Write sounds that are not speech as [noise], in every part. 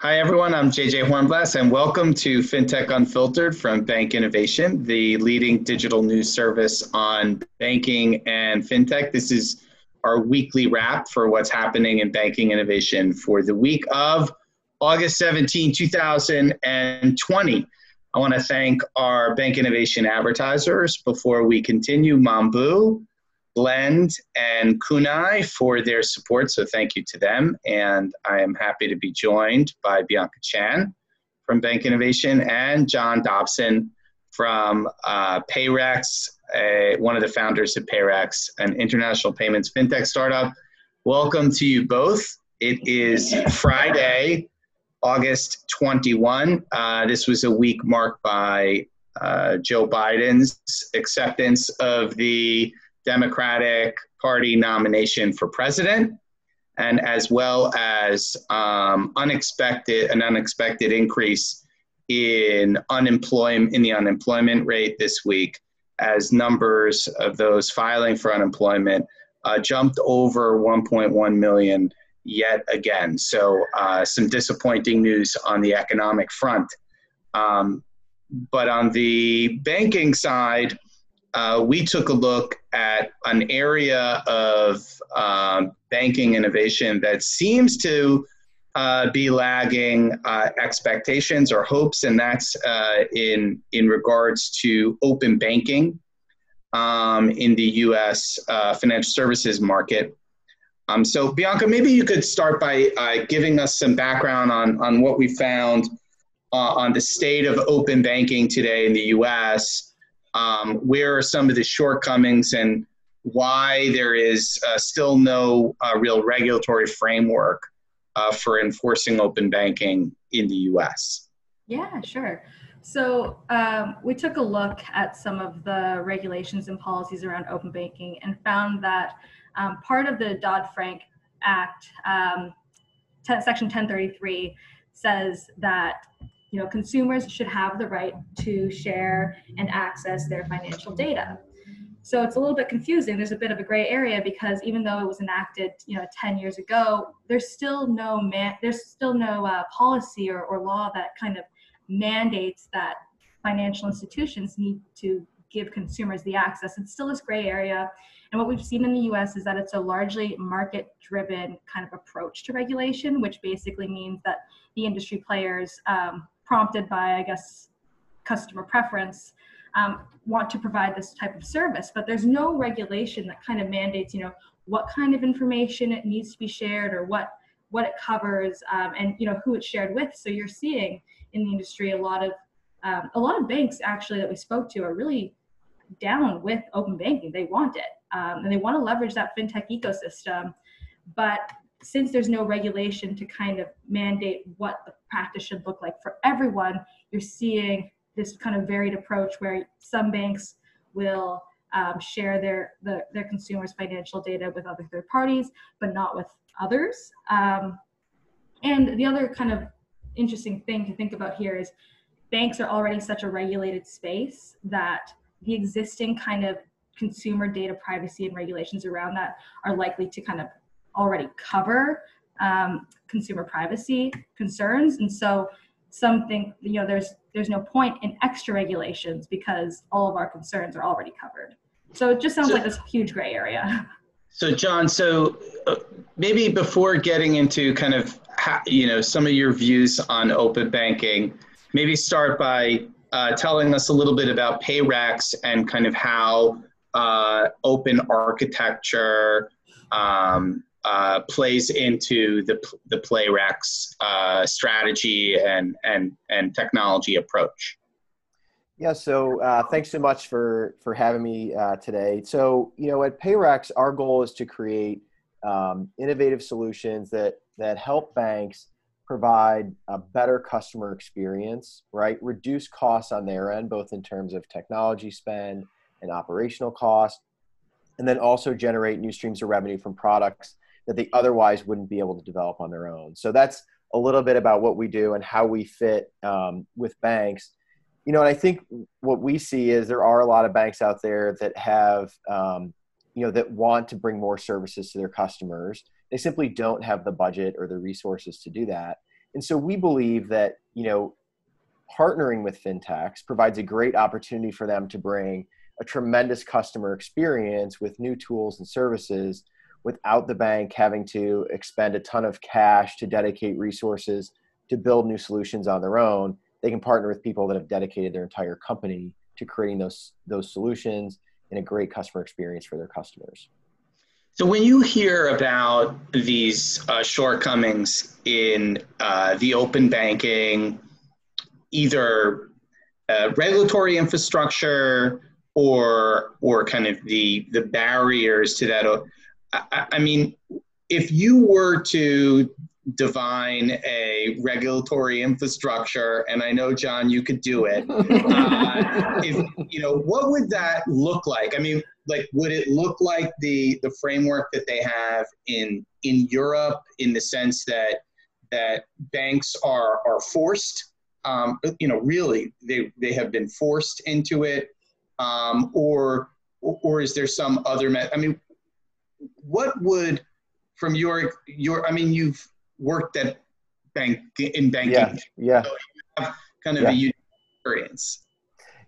Hi, everyone. I'm JJ Hornblass, and welcome to FinTech Unfiltered from Bank Innovation, the leading digital news service on banking and FinTech. This is our weekly wrap for what's happening in banking innovation for the week of August 17, 2020. I want to thank our Bank Innovation advertisers before we continue Mambu, Blend, and Kunai for their support. So thank you to them. And I am happy to be joined by Bianca Chan from Bank Innovation and Jon Dobson from uh, PayRecs, uh, one of the founders of PayRecs, an international payments fintech startup. Welcome to you both. It is Friday, August 21. Uh, this was a week marked by uh, Joe Biden's acceptance of the Democratic Party nomination for president, and as well as um, unexpected an unexpected increase in unemployment in the unemployment rate this week, as numbers of those filing for unemployment uh, jumped over 1.1 million yet again. So uh, some disappointing news on the economic front. Um, but on the banking side, uh, we took a look at an area of um, banking innovation that seems to uh, be lagging uh, expectations or hopes, and that's uh, in in regards to open banking um, in the U.S. Uh, financial services market. Um, so, Bianca, maybe you could start by uh, giving us some background on on what we found on the state of open banking today in the U.S um, where are some of the shortcomings and why there is uh, still no uh, real regulatory framework uh, for enforcing open banking in the US? Yeah, sure. So um, we took a look at some of the regulations and policies around open banking and found that um, part of the Dodd Frank Act, um, t- Section 1033, says that you know, consumers should have the right to share and access their financial data. So it's a little bit confusing. There's a bit of a gray area because even though it was enacted, you know, 10 years ago, there's still no man, there's still no uh, policy or, or law that kind of mandates that financial institutions need to give consumers the access. It's still this gray area. And what we've seen in the US is that it's a largely market driven kind of approach to regulation, which basically means that the industry players um, prompted by, I guess, customer preference, um, want to provide this type of service. But there's no regulation that kind of mandates, you know, what kind of information it needs to be shared or what what it covers um, and you know who it's shared with. So you're seeing in the industry a lot of um, a lot of banks actually that we spoke to are really down with open banking. They want it um, and they want to leverage that fintech ecosystem, but since there's no regulation to kind of mandate what the practice should look like for everyone, you're seeing this kind of varied approach where some banks will um, share their the, their consumers' financial data with other third parties, but not with others. Um, and the other kind of interesting thing to think about here is banks are already such a regulated space that the existing kind of consumer data privacy and regulations around that are likely to kind of already cover um, consumer privacy concerns, and so some think you know there's there's no point in extra regulations because all of our concerns are already covered. So it just sounds so, like this huge gray area. So Jon, so uh, maybe before getting into kind of how, you know some of your views on open banking, maybe start by uh, telling us a little bit about PayRecs and kind of how uh, open architecture um, uh, plays into the the PayRecs uh, strategy and and and technology approach. Yeah, so uh, thanks so much for for having me uh, today. So you know, at PayRecs, our goal is to create um, innovative solutions that that help banks provide a better customer experience, right? Reduce costs on their end, both in terms of technology spend and operational cost, and then also generate new streams of revenue from products that they otherwise wouldn't be able to develop on their own. So that's a little bit about what we do and how we fit um, with banks. You know, and I think what we see is there are a lot of banks out there that have, um, you know, that want to bring more services to their customers. They simply don't have the budget or the resources to do that. And so we believe that, you know, partnering with fintechs provides a great opportunity for them to bring a tremendous customer experience with new tools and services without the bank having to expend a ton of cash to dedicate resources to build new solutions on their own. They can partner with people that have dedicated their entire company to creating those those solutions and a great customer experience for their customers. So when you hear about these uh, shortcomings in uh, the open banking, either uh, regulatory infrastructure or or kind of the the barriers to that, I, I mean, if you were to divine a regulatory infrastructure and i know john you could do it [laughs] uh, if, you know what would that look like? I mean like would it look like the the framework that they have in in europe in the sense that that banks are are forced um, you know really they they have been forced into it um, or or is there some other i mean what would from your your i mean you've worked at bank in banking. Yeah. Yeah. So have kind of yeah. a unique experience.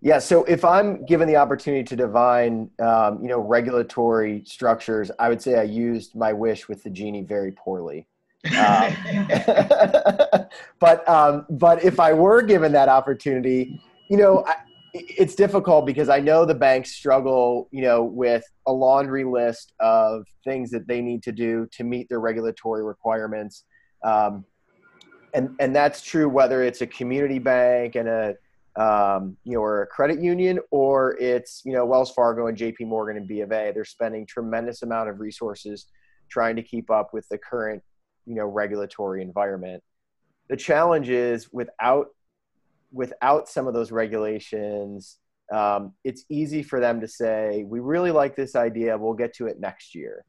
Yeah. So if I'm given the opportunity to divine, um, you know, regulatory structures, I would say I used my wish with the genie very poorly. Um, [laughs] but um, but if I were given that opportunity, you know, I, it's difficult because I know the banks struggle, you know, with a laundry list of things that they need to do to meet their regulatory requirements. Um, and and that's true whether it's a community bank and a um, you know or a credit union or it's you know Wells Fargo and J.P. Morgan and B of A. They're spending tremendous amount of resources trying to keep up with the current you know regulatory environment. The challenge is without without some of those regulations, um, it's easy for them to say, "We really like this idea. We'll get to it next year."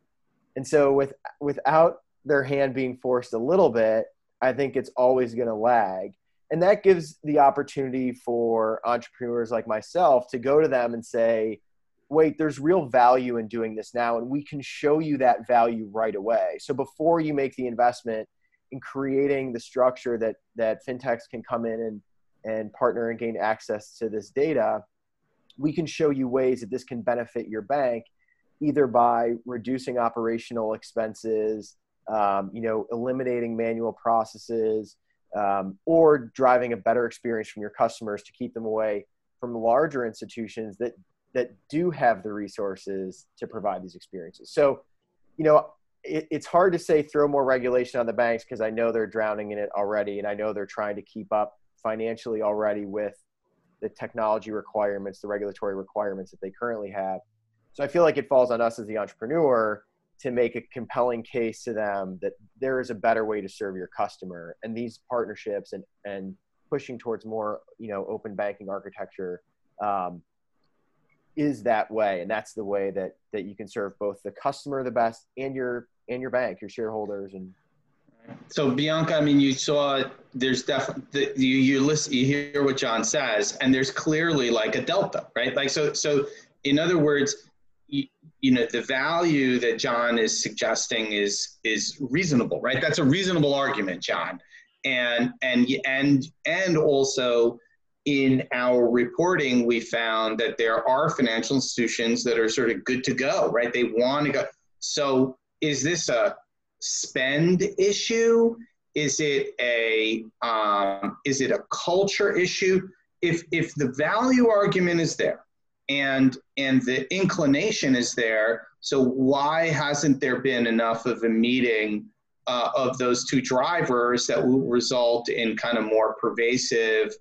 And so, with without their hand being forced a little bit, I think it's always going to lag. And that gives the opportunity for entrepreneurs like myself to go to them and say, wait, there's real value in doing this now, and we can show you that value right away. So before you make the investment in creating the structure that that fintechs can come in and and partner and gain access to this data, we can show you ways that this can benefit your bank, either by reducing operational expenses, um, you know, eliminating manual processes, um, or driving a better experience from your customers to keep them away from larger institutions that that do have the resources to provide these experiences. So, you know, it, it's hard to say throw more regulation on the banks because I know they're drowning in it already, and I know they're trying to keep up financially already with the technology requirements, the regulatory requirements that they currently have. So I feel like it falls on us as the entrepreneur to make a compelling case to them that there is a better way to serve your customer and these partnerships and and pushing towards more you know open banking architecture um, is that way and that's the way that that you can serve both the customer the best and your and your bank your shareholders and so Bianca, I mean, you saw there's definitely you you listen, you hear what Jon says, and there's clearly like a delta, right? Like so, so in other words, you, you know the value that Jon is suggesting is is reasonable, right? That's a reasonable argument, Jon, and and and and also in our reporting we found that there are financial institutions that are sort of good to go, right? They want to go. So is this a spend issue? Is it a um, is it a culture issue? If if the value argument is there, and and the inclination is there so why hasn't there been enough of a meeting uh, of those two drivers that will result in kind of more pervasive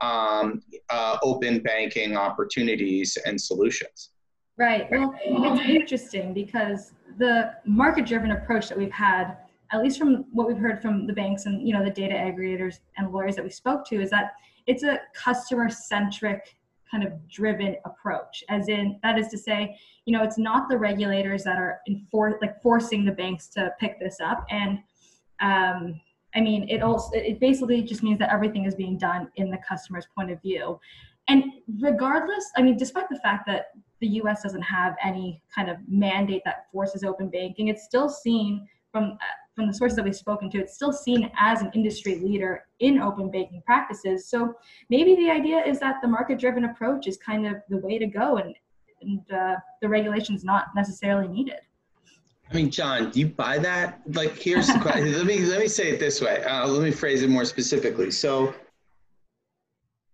um, uh, open banking opportunities and solutions right well it's interesting because the market driven approach that we've had at least from what we've heard from the banks and you know the data aggregators and lawyers that we spoke to is that it's a customer centric kind of driven approach as in that is to say you know it's not the regulators that are enfor- like forcing the banks to pick this up. And um, i mean it also it basically just means that everything is being done in the customer's point of view. And regardless i mean despite the fact that the us doesn't have any kind of mandate that forces open banking it's still seen from from the sources that we've spoken to, it's still seen as an industry leader in open banking practices. So maybe the idea is that the market-driven approach is kind of the way to go, and, and uh, the regulation is not necessarily needed. I mean, Jon, do you buy that? Like, here's the question. [laughs] let me let me say it this way. Uh, let me phrase it more specifically. So,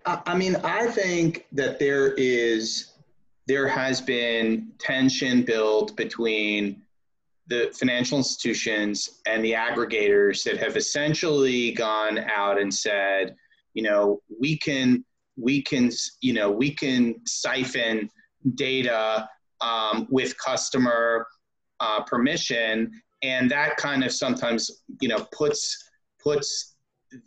I mean, I think that there is there has been tension built between the financial institutions and the aggregators that have essentially gone out and said, you know, we can we can you know we can siphon data um, with customer uh, permission, and that kind of sometimes you know puts puts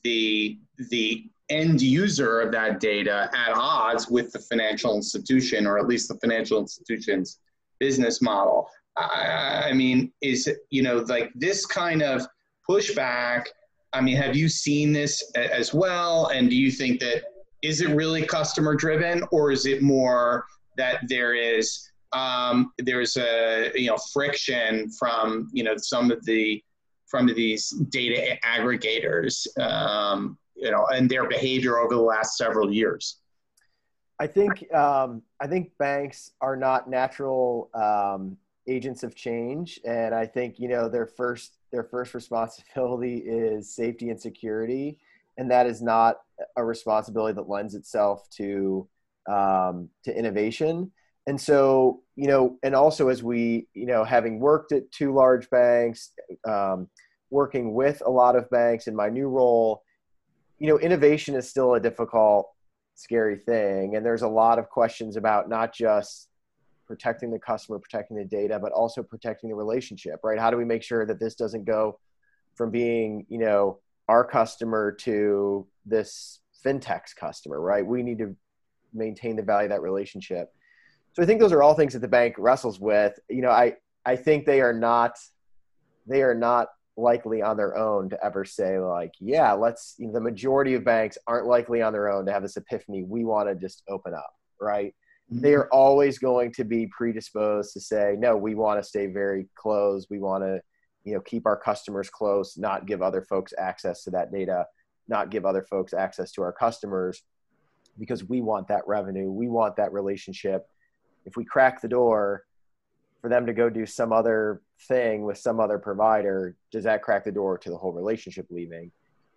the the end user of that data at odds with the financial institution, or at least the financial institution's business model. I, mean, is you know like this kind of pushback? I mean, have you seen this as well? And do you think that is it really customer driven, or is it more that there is um, there's a you know friction from you know some of the from these data aggregators um, you know and their behavior over the last several years i think um, i think banks are not natural um, agents of change. And i think you know their first their first responsibility [laughs] is safety and security. And that is not a responsibility that lends itself to um, to innovation. And so you know and also as we you know having worked at two large banks um, working with a lot of banks in my new role you know innovation is still a difficult scary thing. And there's a lot of questions about not just protecting the customer protecting the data but also protecting the relationship right how do we make sure that this doesn't go from being you know our customer to this fintech's customer right we need to maintain the value of that relationship so I think those are all things that the bank wrestles with. You know, I I think they are not they are not likely on their own to ever say like, yeah, let's. You know, the majority of banks aren't likely on their own to have this epiphany. We want to just open up, right? They are always going to be predisposed to say, no, we want to stay very close. We want to, you know, keep our customers close, not give other folks access to that data, not give other folks access to our customers, because we want that revenue, we want that relationship if we crack the door for them to go do some other thing with some other provider, does that crack the door to the whole relationship leaving?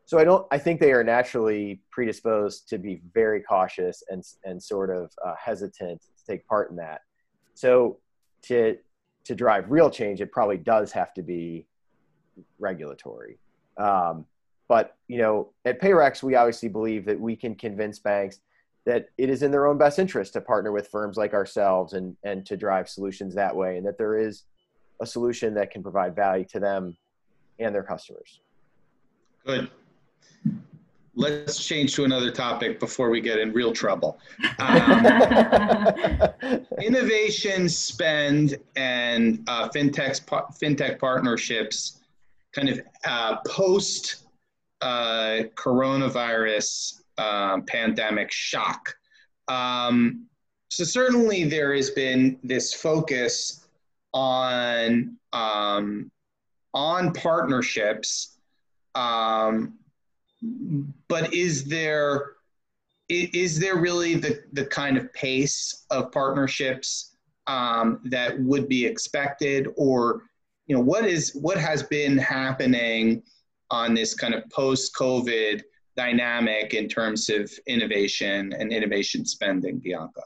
So I don't. I think they are naturally predisposed to be very cautious and and sort of uh, hesitant to take part in that. So to to drive real change, it probably does have to be regulatory. Um, but you know, at PayRecs, we obviously believe that we can convince banks that it is in their own best interest to partner with firms like ourselves and and to drive solutions that way and that there is a solution that can provide value to them and their customers good let's change to another topic before we get in real trouble [laughs] um, innovation spend and uh, fintech fintech partnerships kind of uh, post uh, coronavirus um, pandemic shock. Um, so certainly there has been this focus on um, on partnerships, um, but is there is there really the, the kind of pace of partnerships um, that would be expected, or you know what is what has been happening on this kind of post COVID dynamic in terms of innovation and innovation spending, Bianca?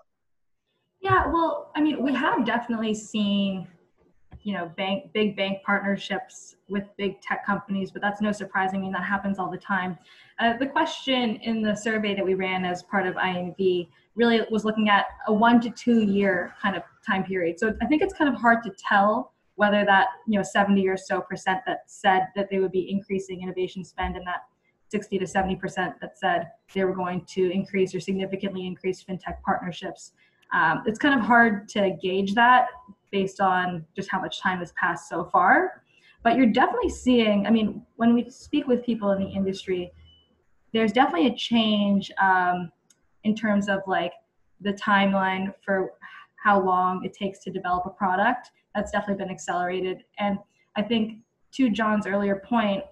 Yeah, well, I mean, we have definitely seen, you know, bank big bank partnerships with big tech companies, but that's no surprise. I mean, that happens all the time. Uh, the question in the survey that we ran as part of INV really was looking at a one to two year kind of time period. So I think it's kind of hard to tell whether that you know 70 or so percent that said that they would be increasing innovation spend and that 60 to 70% that said they were going to increase or significantly increase fintech partnerships. Um, it's kind of hard to gauge that based on just how much time has passed so far. But you're definitely seeing, I mean, when we speak with people in the industry, there's definitely a change um, in terms of like the timeline for how long it takes to develop a product. That's definitely been accelerated. And I think to Jon's earlier point,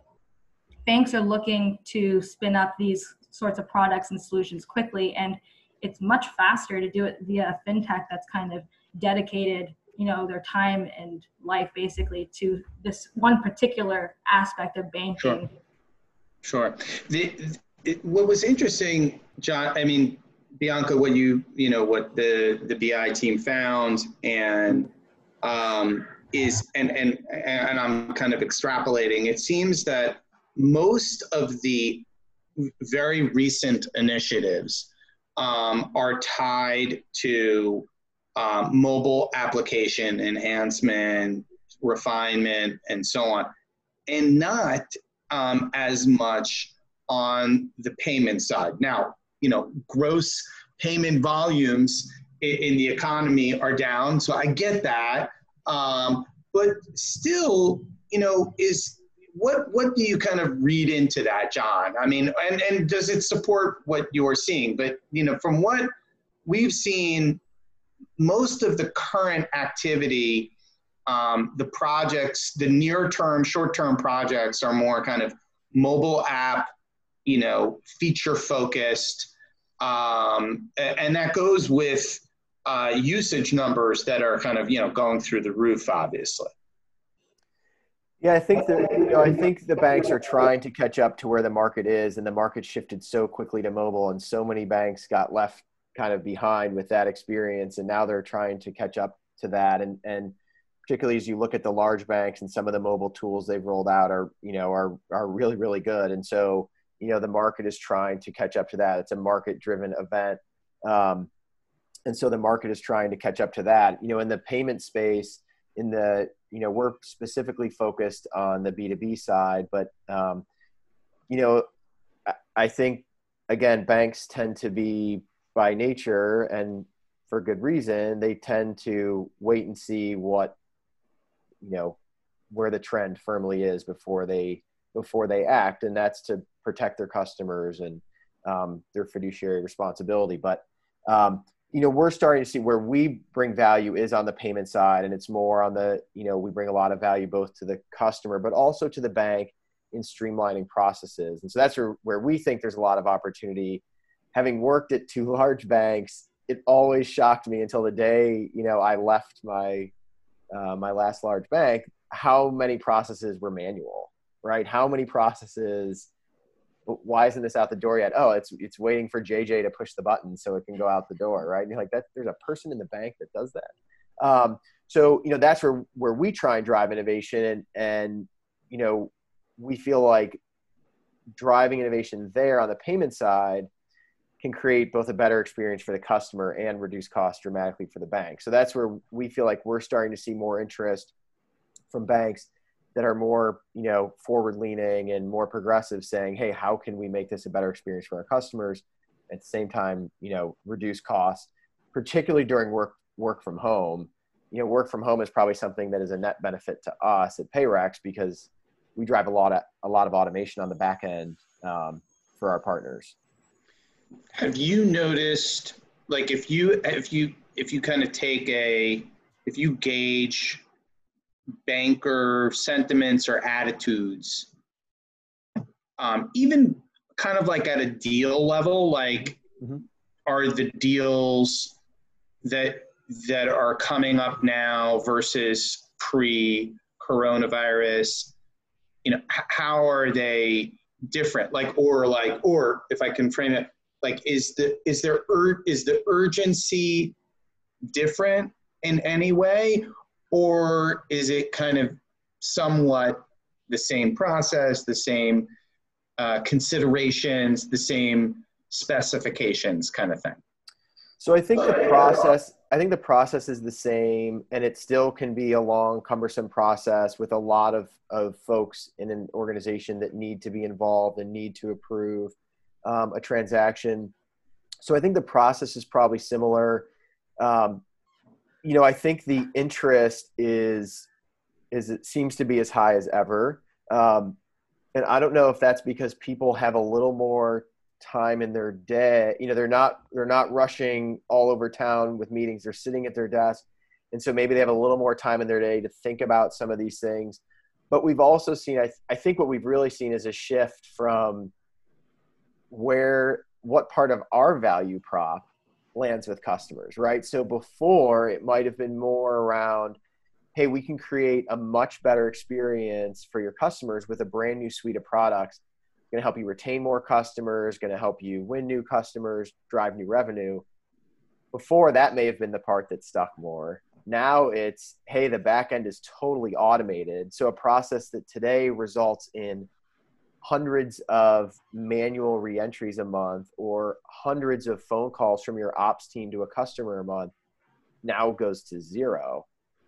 banks are looking to spin up these sorts of products and solutions quickly, and it's much faster to do it via a fintech that's kind of dedicated you know their time and life basically to this one particular aspect of banking sure, sure. The, it, what was interesting john i mean bianca what you you know what the the bi team found and um, is and and and i'm kind of extrapolating it seems that most of the very recent initiatives um, are tied to um, mobile application enhancement, refinement, and so on, and not um, as much on the payment side. Now, you know, gross payment volumes in, in the economy are down, so I get that. Um, but still, you know, is what what do you kind of read into that, Jon? I mean, and and does it support what you're seeing? But you know, from what we've seen most of the current activity, um, the projects, the near term, short term projects are more kind of mobile app, you know, feature focused. Um, and that goes with uh, usage numbers that are kind of, you know, going through the roof, obviously. Yeah, I think that you know, I think the banks are trying to catch up to where the market is, and the market shifted so quickly to mobile, and so many banks got left kind of behind with that experience and now they're trying to catch up to that. And and particularly as you look at the large banks and some of the mobile tools they've rolled out are you know are are really really good. And so you know the market is trying to catch up to that. It's a market driven event. Um, and so the market is trying to catch up to that. You know in the payment space in the you know we're specifically focused on the b2b side but um, you know i think again banks tend to be by nature and for good reason, they tend to wait and see what, you know, where the trend firmly is before they before they act, and that's to protect their customers and um, their fiduciary responsibility. But um, you know, we're starting to see where we bring value is on the payment side, and it's more on the you know we bring a lot of value both to the customer but also to the bank in streamlining processes, and so that's where where we think there's a lot of opportunity having worked at two [laughs] large banks, it always shocked me until the day you know I left my uh, my last large bank how many processes were manual, right? How many processes? Why isn't this out the door yet? Oh, it's it's waiting for JJ to push the button so it can go out the door, right? And you're like, that there's a person in the bank that does that. Um, so you know that's where where we try and drive innovation, and and you know we feel like driving innovation there on the payment side can create both a better experience for the customer and reduce costs dramatically for the bank. So that's where we feel like we're starting to see more interest from banks that are more, you know, forward leaning and more progressive saying, "Hey, how can we make this a better experience for our customers?" At the same time, you know, reduce costs, particularly during work work from home. You know, work from home is probably something that is a net benefit to us at PayRecs because we drive a lot of a lot of automation on the back end um, for our partners. Have you noticed, like, if you if you if you kind of take a if you gauge banker sentiments or attitudes, um, even kind of like at a deal level, like, mm-hmm. are the deals that that are coming up now versus pre coronavirus you know how are they different? Like or like or if i can frame it like is the is there is the urgency different in any way or is it kind of somewhat the same process the same uh, considerations the same specifications kind of thing so i think the process i think the process is the same and it still can be a long cumbersome process with a lot of, of folks in an organization that need to be involved and need to approve um, a transaction. So I think the process is probably similar. Um, you know, I think the interest is is it seems to be as high as ever. Um, and I don't know if that's because people have a little more time in their day. You know, they're not they're not rushing all over town with meetings. They're sitting at their desk, and so maybe they have a little more time in their day to think about some of these things. but we've also seen, I, th- I think what we've really seen is a shift from where, what part of our value prop lands with customers, right? So before it might have been more around, hey, we can create a much better experience for your customers with a brand new suite of products. Going to help you retain more customers, going to help you win new customers, drive new revenue. Before that may have been the part that stuck more. Now it's, hey, the back end is totally automated. So a process that today results in hundreds of manual reentries a month or hundreds of phone calls from your ops team to a customer a month now goes to zero.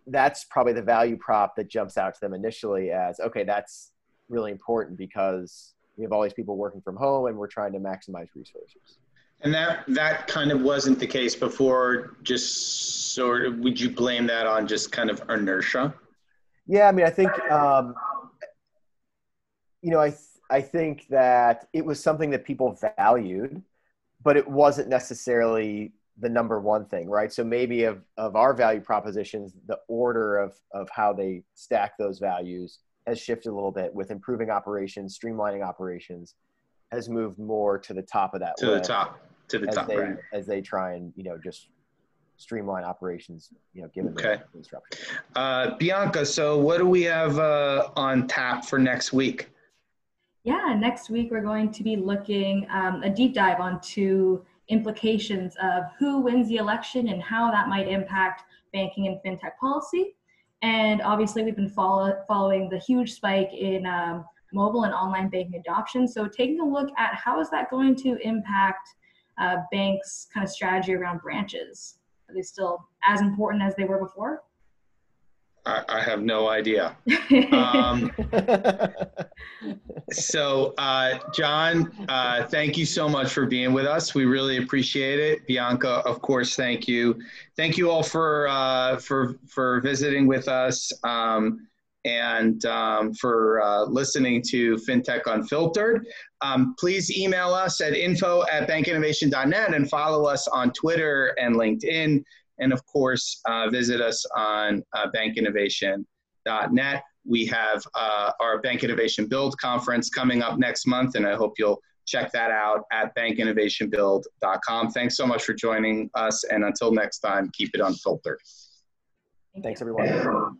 That's probably the value prop that jumps out to them initially as okay, that's really important because we have all these people working from home and we're trying to maximize resources. And that that kind of wasn't the case before. Just sort of, would you blame that on just kind of inertia? Yeah, I mean, I think um, you know, I I think that it was something that people valued, but it wasn't necessarily the number one thing, right? So maybe of, of our value propositions, the order of, of how they stack those values has shifted a little bit with improving operations, streamlining operations has moved more to the top of that to the top to the as top they, right. as they try and you know just streamline operations you know given Okay. the instructions Uh, Bianca, so what do we have uh, on tap for next week? Yeah, next week we're going to be looking um, a deep dive onto implications of who wins the election and how that might impact banking and fintech policy. And obviously, we've been follow, following the huge spike in um, mobile and online banking adoption. So, taking a look at how is that going to impact uh, banks' kind of strategy around branches? Are they still as important as they were before? I, I have no idea. [laughs] Um, [laughs] so, uh, Jon, uh, thank you so much for being with us. We really appreciate it. Bianca, of course, thank you. Thank you all for uh, for for visiting with us um, and um, for uh, listening to FinTech Unfiltered. Um, please email us at info at bankinnovation.net and follow us on Twitter and LinkedIn. And of course, uh, visit us on uh, bankinnovation.net. We have uh, our Bank Innovation Build conference coming up next month, and I hope you'll check that out at bankinnovationbuild.com. Thanks so much for joining us, and until next time, keep it unfiltered. thanks everyone